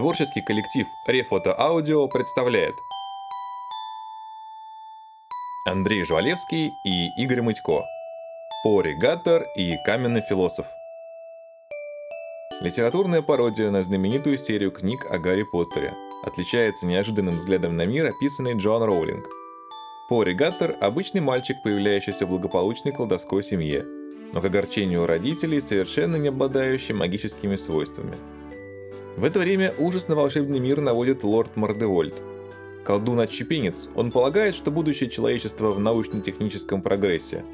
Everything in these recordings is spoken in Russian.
Творческий коллектив Рефото Аудио представляет. Андрей Жвалевский и Игорь Мытько. Пори Гаттер и Каменный философ. Литературная пародия на знаменитую серию книг о Гарри Поттере. Отличается неожиданным взглядом на мир, описанный Джоан Роулинг. Пори Гаттер – обычный мальчик, появляющийся в благополучной колдовской семье, но к огорчению родителей совершенно не обладающий магическими свойствами – в это время ужас на волшебный мир наводит лорд Мордевольд. Колдун-отщепенец, он полагает, что будущее человечества в научно-техническом прогрессе.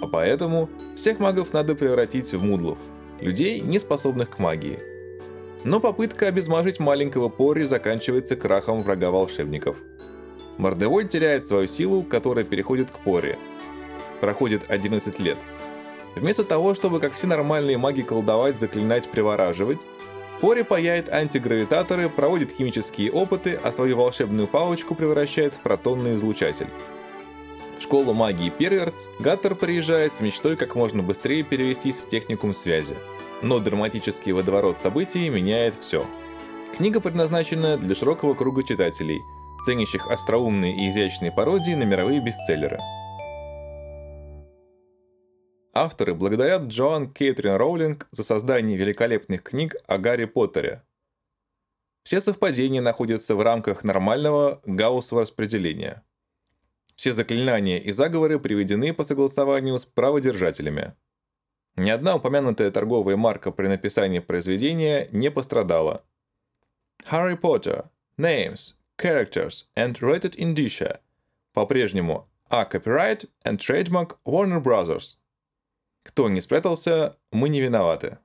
А поэтому всех магов надо превратить в мудлов, людей, не способных к магии. Но попытка обезмажить маленького Пори заканчивается крахом врага волшебников. Мордевольд теряет свою силу, которая переходит к Пори. Проходит 11 лет. Вместо того, чтобы как все нормальные маги колдовать, заклинать, привораживать, Пори паяет антигравитаторы, проводит химические опыты, а свою волшебную палочку превращает в протонный излучатель. В школу магии Первертс Гаттер приезжает с мечтой как можно быстрее перевестись в техникум связи. Но драматический водоворот событий меняет все. Книга предназначена для широкого круга читателей, ценящих остроумные и изящные пародии на мировые бестселлеры – Авторы благодарят Джоан Кейтрин Роулинг за создание великолепных книг о Гарри Поттере. Все совпадения находятся в рамках нормального гауссового распределения. Все заклинания и заговоры приведены по согласованию с праводержателями. Ни одна упомянутая торговая марка при написании произведения не пострадала. Harry Potter, Names, Characters and Rated Indicia по-прежнему A Copyright and Trademark Warner Brothers – кто не спрятался, мы не виноваты.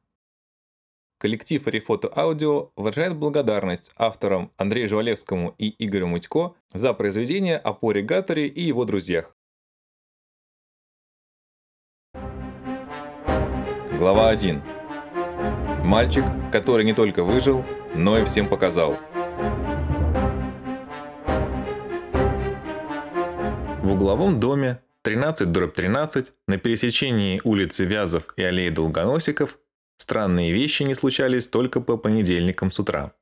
Коллектив Рефото Аудио выражает благодарность авторам Андрею Жвалевскому и Игорю Мутько за произведение о Поре Гаттере и его друзьях. Глава 1. Мальчик, который не только выжил, но и всем показал. В угловом доме 13-13 на пересечении улицы Вязов и аллеи Долгоносиков странные вещи не случались только по понедельникам с утра.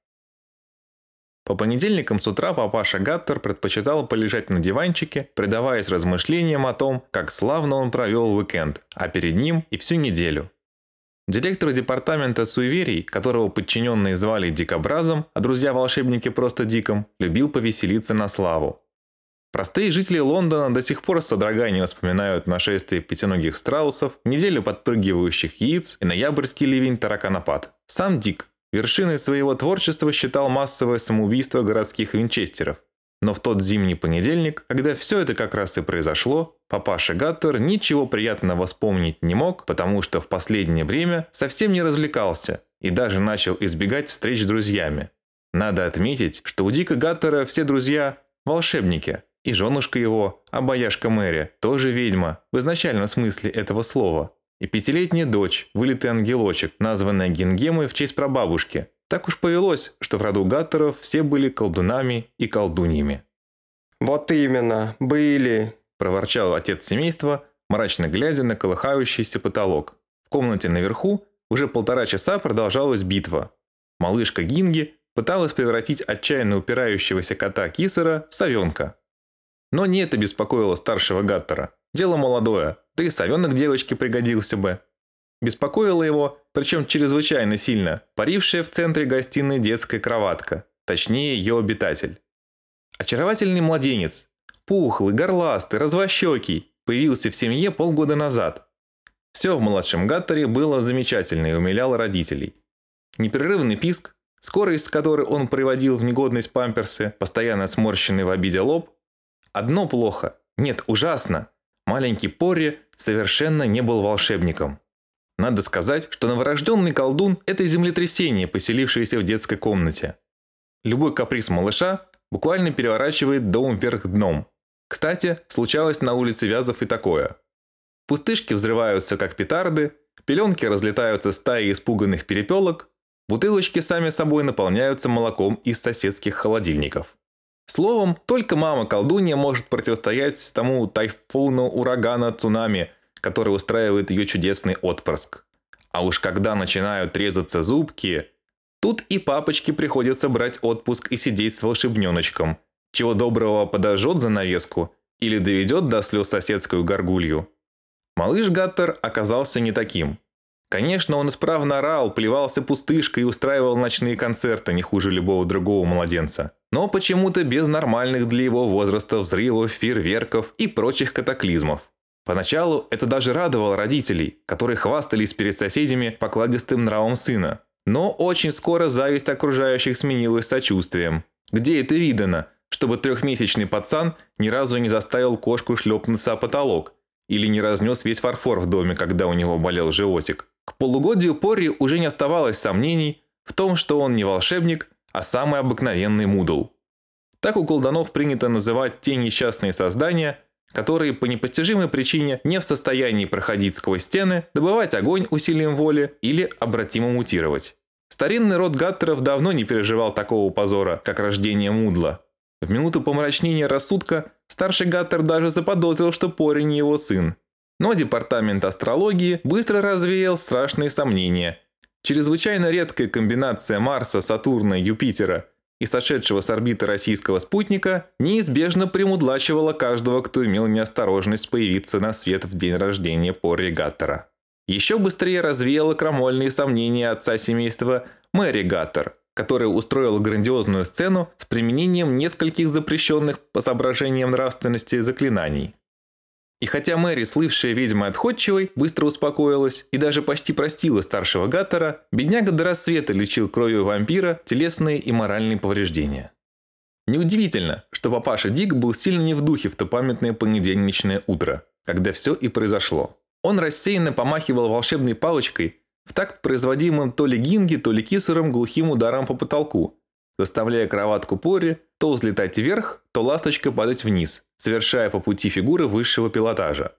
По понедельникам с утра папаша Гаттер предпочитал полежать на диванчике, предаваясь размышлениям о том, как славно он провел уикенд, а перед ним и всю неделю. Директор департамента суеверий, которого подчиненные звали Дикобразом, а друзья-волшебники просто Диком, любил повеселиться на славу. Простые жители Лондона до сих пор с содроганием вспоминают нашествие пятиногих страусов, неделю подпрыгивающих яиц и ноябрьский ливень тараканопад. Сам Дик вершиной своего творчества считал массовое самоубийство городских винчестеров. Но в тот зимний понедельник, когда все это как раз и произошло, папаша Гаттер ничего приятного вспомнить не мог, потому что в последнее время совсем не развлекался и даже начал избегать встреч с друзьями. Надо отметить, что у Дика Гаттера все друзья – волшебники – и женушка его, обаяшка Мэри, тоже ведьма, в изначальном смысле этого слова. И пятилетняя дочь, вылитый ангелочек, названная Гингемой в честь прабабушки. Так уж повелось, что в роду Гаттеров все были колдунами и колдуньями. «Вот именно, были», – проворчал отец семейства, мрачно глядя на колыхающийся потолок. В комнате наверху уже полтора часа продолжалась битва. Малышка Гинги пыталась превратить отчаянно упирающегося кота Кисера в совенка – но не это беспокоило старшего Гаттера. Дело молодое, да и совенок девочке пригодился бы. Беспокоило его, причем чрезвычайно сильно, парившая в центре гостиной детская кроватка, точнее ее обитатель. Очаровательный младенец, пухлый, горластый, развощекий, появился в семье полгода назад. Все в младшем Гаттере было замечательно и умиляло родителей. Непрерывный писк, скорость с которой он приводил в негодность памперсы, постоянно сморщенный в обиде лоб, Одно плохо. Нет, ужасно. Маленький Порри совершенно не был волшебником. Надо сказать, что новорожденный колдун – это землетрясение, поселившееся в детской комнате. Любой каприз малыша буквально переворачивает дом вверх дном. Кстати, случалось на улице Вязов и такое. Пустышки взрываются, как петарды, пеленки разлетаются стаи испуганных перепелок, бутылочки сами собой наполняются молоком из соседских холодильников. Словом, только мама-колдунья может противостоять тому тайфуну, урагана, цунами, который устраивает ее чудесный отпрыск. А уж когда начинают резаться зубки, Тут и папочке приходится брать отпуск и сидеть с волшебненочком. Чего доброго подожжет занавеску или доведет до слез соседскую горгулью. Малыш Гаттер оказался не таким. Конечно, он исправно орал, плевался пустышкой и устраивал ночные концерты не хуже любого другого младенца. Но почему-то без нормальных для его возраста взрывов, фейерверков и прочих катаклизмов. Поначалу это даже радовало родителей, которые хвастались перед соседями покладистым нравом сына. Но очень скоро зависть окружающих сменилась сочувствием. Где это видано, чтобы трехмесячный пацан ни разу не заставил кошку шлепнуться о потолок или не разнес весь фарфор в доме, когда у него болел животик? К полугодию Порри уже не оставалось сомнений в том, что он не волшебник, а самый обыкновенный мудл. Так у колдунов принято называть те несчастные создания, которые по непостижимой причине не в состоянии проходить сквозь стены, добывать огонь усилием воли или обратимо мутировать. Старинный род Гаттеров давно не переживал такого позора, как рождение Мудла. В минуту помрачнения рассудка старший Гаттер даже заподозрил, что Пори не его сын. Но департамент астрологии быстро развеял страшные сомнения. Чрезвычайно редкая комбинация Марса, Сатурна, Юпитера и сошедшего с орбиты российского спутника неизбежно примудлачивала каждого, кто имел неосторожность появиться на свет в день рождения Пори Гаттера. Еще быстрее развеяло крамольные сомнения отца семейства Мэри Гаттер, который устроил грандиозную сцену с применением нескольких запрещенных по соображениям нравственности заклинаний. И хотя Мэри, слывшая ведьмой отходчивой, быстро успокоилась и даже почти простила старшего Гаттера, бедняга до рассвета лечил кровью вампира телесные и моральные повреждения. Неудивительно, что папаша Дик был сильно не в духе в то памятное понедельничное утро, когда все и произошло. Он рассеянно помахивал волшебной палочкой в такт производимым то ли гинги, то ли кисером глухим ударом по потолку, заставляя кроватку Пори то взлетать вверх, то ласточка падать вниз, совершая по пути фигуры высшего пилотажа.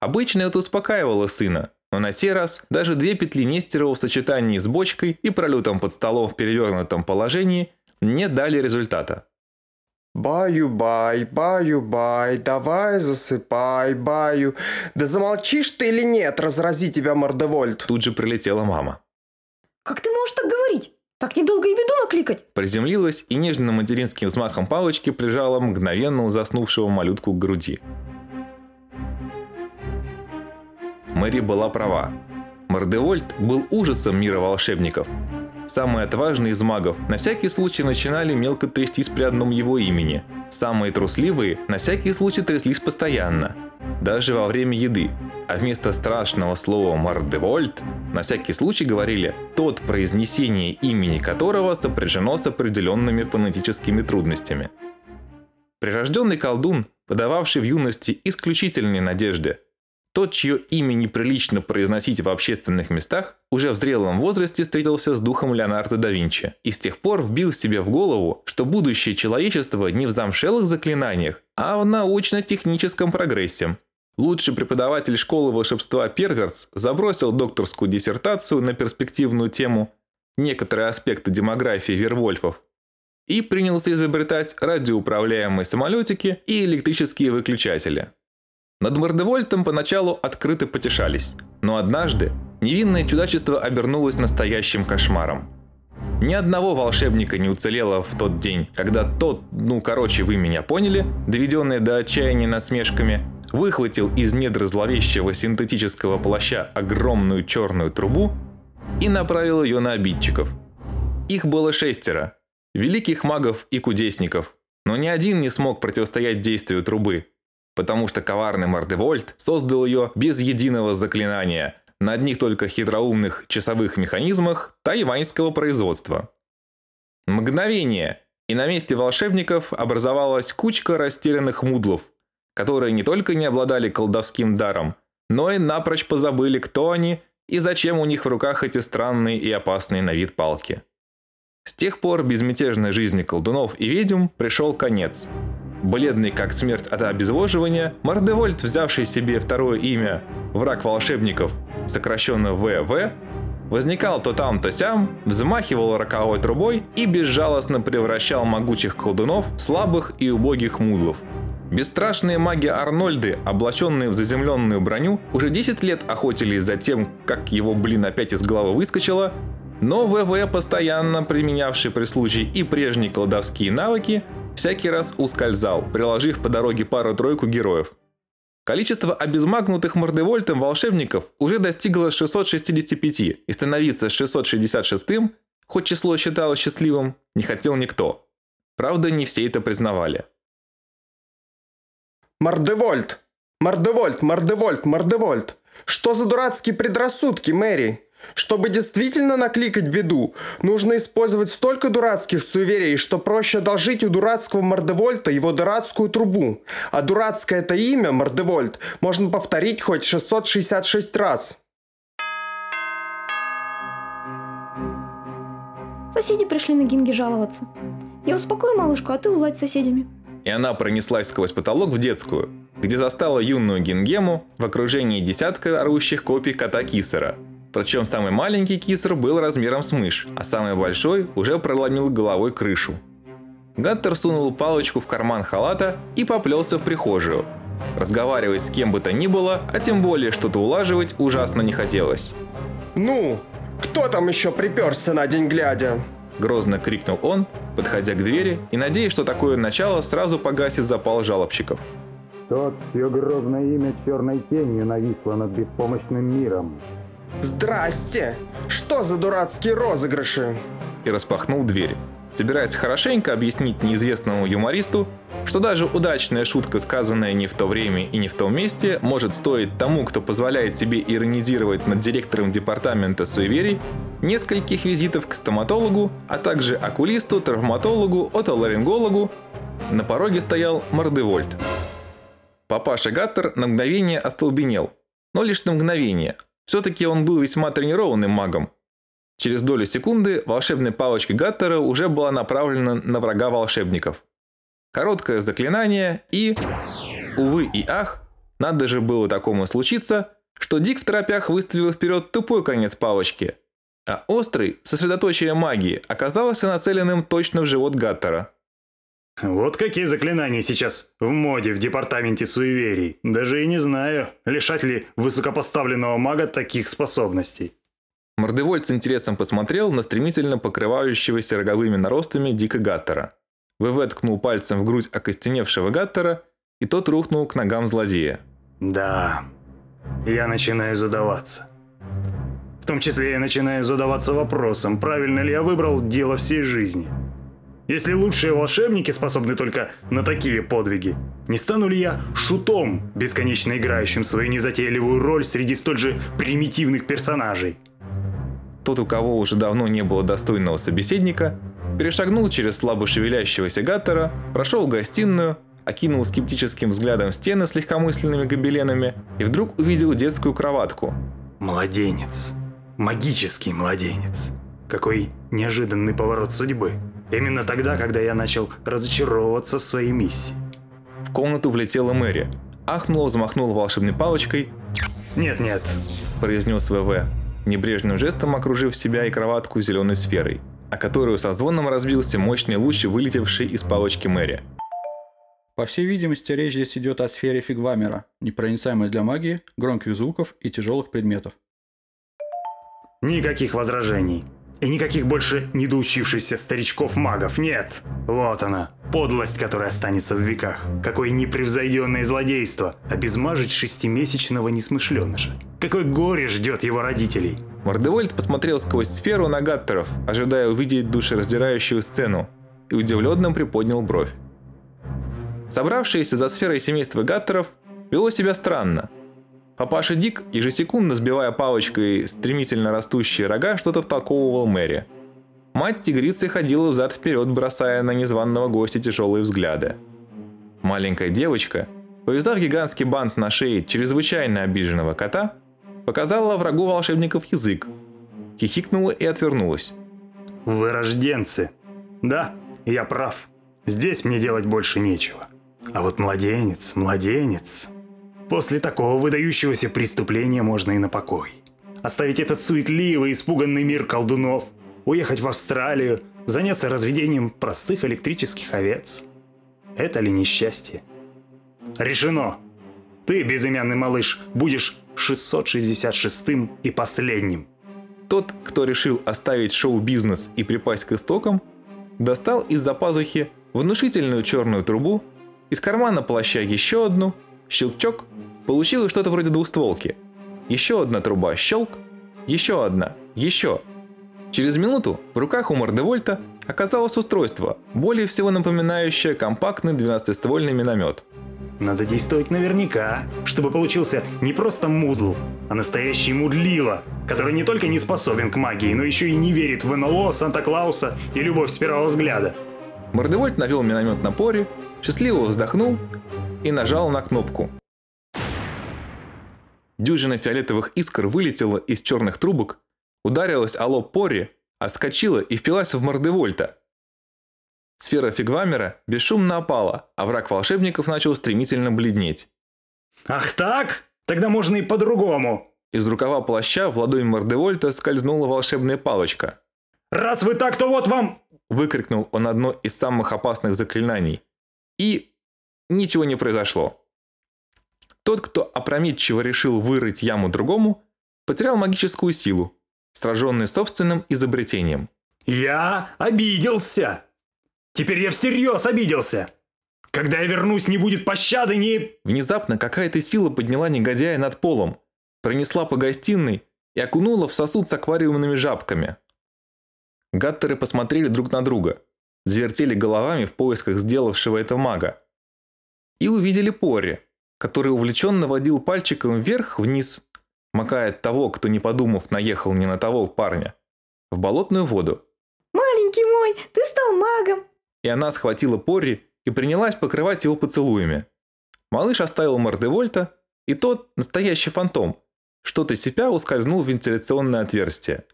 Обычно это успокаивало сына, но на сей раз даже две петли Нестерова в сочетании с бочкой и пролетом под столом в перевернутом положении не дали результата. Баю-бай, баю-бай, давай засыпай, баю. Да замолчишь ты или нет, разрази тебя мордовольт. Тут же прилетела мама. Как ты можешь так? Так недолго и беду накликать. Приземлилась и нежным материнским взмахом палочки прижала мгновенно заснувшего малютку к груди. Мэри была права. Мордевольт был ужасом мира волшебников. Самые отважные из магов на всякий случай начинали мелко трястись при одном его имени. Самые трусливые на всякий случай тряслись постоянно, даже во время еды. А вместо страшного слова «мордевольт» на всякий случай говорили «тот, произнесение имени которого сопряжено с определенными фонетическими трудностями». Прирожденный колдун, подававший в юности исключительные надежды, тот, чье имя неприлично произносить в общественных местах, уже в зрелом возрасте встретился с духом Леонардо да Винчи и с тех пор вбил себе в голову, что будущее человечества не в замшелых заклинаниях, а в научно-техническом прогрессе. Лучший преподаватель школы волшебства Перверс забросил докторскую диссертацию на перспективную тему «Некоторые аспекты демографии Вервольфов» и принялся изобретать радиоуправляемые самолетики и электрические выключатели. Над Мордевольтом поначалу открыто потешались, но однажды невинное чудачество обернулось настоящим кошмаром. Ни одного волшебника не уцелело в тот день, когда тот, ну короче, вы меня поняли, доведенный до отчаяния насмешками, выхватил из недр зловещего синтетического плаща огромную черную трубу и направил ее на обидчиков. Их было шестеро, великих магов и кудесников, но ни один не смог противостоять действию трубы, потому что коварный Мордевольт создал ее без единого заклинания на одних только хитроумных часовых механизмах тайваньского производства. Мгновение, и на месте волшебников образовалась кучка растерянных мудлов, которые не только не обладали колдовским даром, но и напрочь позабыли, кто они и зачем у них в руках эти странные и опасные на вид палки. С тех пор безмятежной жизни колдунов и ведьм пришел конец – Бледный как смерть от обезвоживания, Мордевольт, взявший себе второе имя «Враг волшебников», сокращенно ВВ, возникал то там, то сям, взмахивал роковой трубой и безжалостно превращал могучих колдунов в слабых и убогих мудлов. Бесстрашные маги Арнольды, облаченные в заземленную броню, уже 10 лет охотились за тем, как его, блин, опять из головы выскочило, Но ВВ, постоянно применявший при случае и прежние колдовские навыки, всякий раз ускользал, приложив по дороге пару-тройку героев. Количество обезмагнутых мордевольтом волшебников уже достигло 665, и становиться 666-м, хоть число считалось счастливым, не хотел никто. Правда, не все это признавали. Мордевольт! Мордевольт, Мордевольт, Мордевольт! Что за дурацкие предрассудки, Мэри? Чтобы действительно накликать беду, нужно использовать столько дурацких суеверий, что проще одолжить у дурацкого Мордевольта его дурацкую трубу. А дурацкое это имя, Мордевольт, можно повторить хоть 666 раз. Соседи пришли на Гинги жаловаться. Я успокою малышку, а ты уладь с соседями. И она пронеслась сквозь потолок в детскую, где застала юную Гингему в окружении десятка орущих копий кота Кисера. Причем самый маленький Кисер был размером с мышь, а самый большой уже проломил головой крышу. Гаттер сунул палочку в карман халата и поплелся в прихожую. Разговаривать с кем бы то ни было, а тем более что-то улаживать ужасно не хотелось. Ну, кто там еще приперся на день глядя? Грозно крикнул он, подходя к двери и надеясь, что такое начало сразу погасит запал жалобщиков. Тот, чье грозное имя черной тенью нависло над беспомощным миром. Здрасте! Что за дурацкие розыгрыши? И распахнул дверь, собираясь хорошенько объяснить неизвестному юмористу, что даже удачная шутка, сказанная не в то время и не в том месте, может стоить тому, кто позволяет себе иронизировать над директором департамента суеверий, нескольких визитов к стоматологу, а также окулисту, травматологу, отоларингологу. На пороге стоял Мордевольт. Папаша Гаттер на мгновение остолбенел. Но лишь на мгновение. Все-таки он был весьма тренированным магом. Через долю секунды волшебная палочка Гаттера уже была направлена на врага волшебников. Короткое заклинание и... Увы и ах, надо же было такому случиться, что Дик в торопях выставил вперед тупой конец палочки, а острый, сосредоточие магии, оказался нацеленным точно в живот Гаттера. Вот какие заклинания сейчас в моде в департаменте суеверий. Даже и не знаю, лишать ли высокопоставленного мага таких способностей. Мордевольт с интересом посмотрел на стремительно покрывающегося роговыми наростами Дика Гаттера. ВВ ткнул пальцем в грудь окостеневшего Гаттера, и тот рухнул к ногам злодея. Да, я начинаю задаваться. В том числе я начинаю задаваться вопросом, правильно ли я выбрал дело всей жизни. Если лучшие волшебники способны только на такие подвиги, не стану ли я шутом, бесконечно играющим свою незатейливую роль среди столь же примитивных персонажей? Тот, у кого уже давно не было достойного собеседника, перешагнул через слабо шевелящегося Гаттера, прошел в гостиную, окинул скептическим взглядом стены с легкомысленными гобеленами и вдруг увидел детскую кроватку. Младенец. Магический младенец. Какой неожиданный поворот судьбы. Именно тогда, когда я начал разочаровываться в своей миссии. В комнату влетела Мэри. Ахнула, взмахнула волшебной палочкой. «Нет-нет», – произнес ВВ, небрежным жестом окружив себя и кроватку зеленой сферой, о которую со звоном разбился мощный луч, вылетевший из палочки Мэри. По всей видимости, речь здесь идет о сфере фигвамера, непроницаемой для магии, громких звуков и тяжелых предметов. Никаких возражений. И никаких больше недоучившихся старичков-магов нет. Вот она, подлость, которая останется в веках. Какое непревзойденное злодейство. Обезмажить шестимесячного несмышленыша. Какое горе ждет его родителей. Мордевольт посмотрел сквозь сферу на Гаттеров, ожидая увидеть душераздирающую сцену, и удивленно приподнял бровь. Собравшееся за сферой семейство Гаттеров вело себя странно – Папаша Дик, ежесекундно сбивая палочкой стремительно растущие рога, что-то втолковывал Мэри. Мать тигрицы ходила взад-вперед, бросая на незваного гостя тяжелые взгляды. Маленькая девочка, повязав гигантский бант на шее чрезвычайно обиженного кота, показала врагу волшебников язык, хихикнула и отвернулась. «Вы рожденцы. Да, я прав. Здесь мне делать больше нечего. А вот младенец, младенец...» После такого выдающегося преступления можно и на покой. Оставить этот суетливый, испуганный мир колдунов, уехать в Австралию, заняться разведением простых электрических овец. Это ли несчастье? Решено! Ты, безымянный малыш, будешь 666-м и последним. Тот, кто решил оставить шоу-бизнес и припасть к истокам, достал из-за пазухи внушительную черную трубу, из кармана плаща еще одну, щелчок, получилось что-то вроде двустволки. Еще одна труба, щелк, еще одна, еще. Через минуту в руках у Мордевольта оказалось устройство, более всего напоминающее компактный 12-ствольный миномет. Надо действовать наверняка, чтобы получился не просто мудл, а настоящий мудлила, который не только не способен к магии, но еще и не верит в НЛО, Санта-Клауса и любовь с первого взгляда. Мордевольт навел миномет на поре, счастливо вздохнул и нажал на кнопку. Дюжина фиолетовых искр вылетела из черных трубок, ударилась о лоб Пори, отскочила и впилась в Мордевольта. Сфера фигвамера бесшумно опала, а враг волшебников начал стремительно бледнеть. Ах так? Тогда можно и по-другому. Из рукава плаща в ладонь Мордевольта скользнула волшебная палочка. Раз вы так, то вот вам... Выкрикнул он одно из самых опасных заклинаний. И ничего не произошло. Тот, кто опрометчиво решил вырыть яму другому, потерял магическую силу, сраженный собственным изобретением. Я обиделся. Теперь я всерьез обиделся. Когда я вернусь, не будет пощады ни... Внезапно какая-то сила подняла негодяя над полом, пронесла по гостиной и окунула в сосуд с аквариумными жабками. Гаттеры посмотрели друг на друга, завертели головами в поисках сделавшего это мага. И увидели Пори, который увлеченно водил пальчиком вверх-вниз, макая того, кто не подумав наехал не на того парня, в болотную воду. Маленький мой, ты стал магом. И она схватила Пори и принялась покрывать его поцелуями. Малыш оставил Мордевольта, и тот, настоящий фантом, что-то себя ускользнул в вентиляционное отверстие.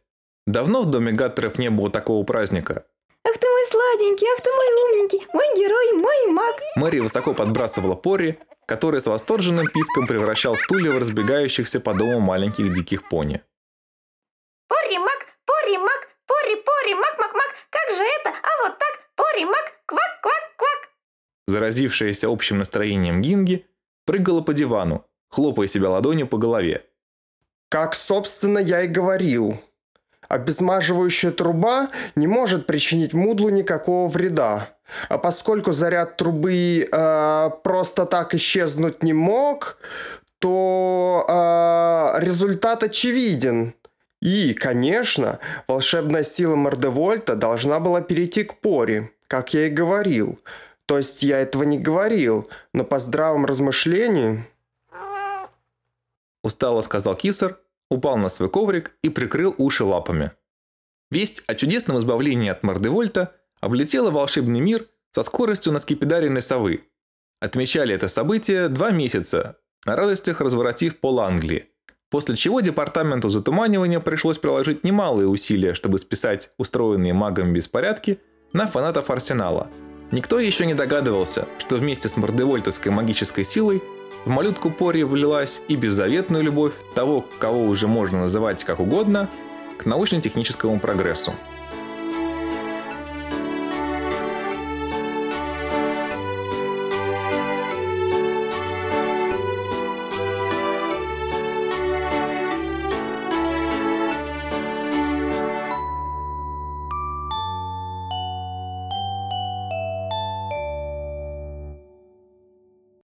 Давно в доме Гаттеров не было такого праздника. Ах ты мой сладенький, ах ты мой умненький, мой герой, мой маг. Мэри высоко подбрасывала Пори, который с восторженным писком превращал стулья в разбегающихся по дому маленьких диких пони. Пори маг, пори маг, пори пори маг маг маг. Как же это? А вот так, пори маг, квак квак квак. Заразившаяся общим настроением Гинги прыгала по дивану, хлопая себя ладонью по голове. Как, собственно, я и говорил. Обезмаживающая труба не может причинить мудлу никакого вреда. А поскольку заряд трубы э, просто так исчезнуть не мог, то э, результат очевиден. И, конечно, волшебная сила Мордевольта должна была перейти к Пори, как я и говорил. То есть я этого не говорил, но по здравом размышлении... Устало сказал Кисар, упал на свой коврик и прикрыл уши лапами. Весть о чудесном избавлении от Мордевольта облетела волшебный мир со скоростью на скипидаренной совы. Отмечали это событие два месяца, на радостях разворотив пол Англии. После чего департаменту затуманивания пришлось приложить немалые усилия, чтобы списать устроенные магом беспорядки на фанатов Арсенала. Никто еще не догадывался, что вместе с мордевольтовской магической силой в малютку Пори влилась и беззаветная любовь того, кого уже можно называть как угодно, к научно-техническому прогрессу.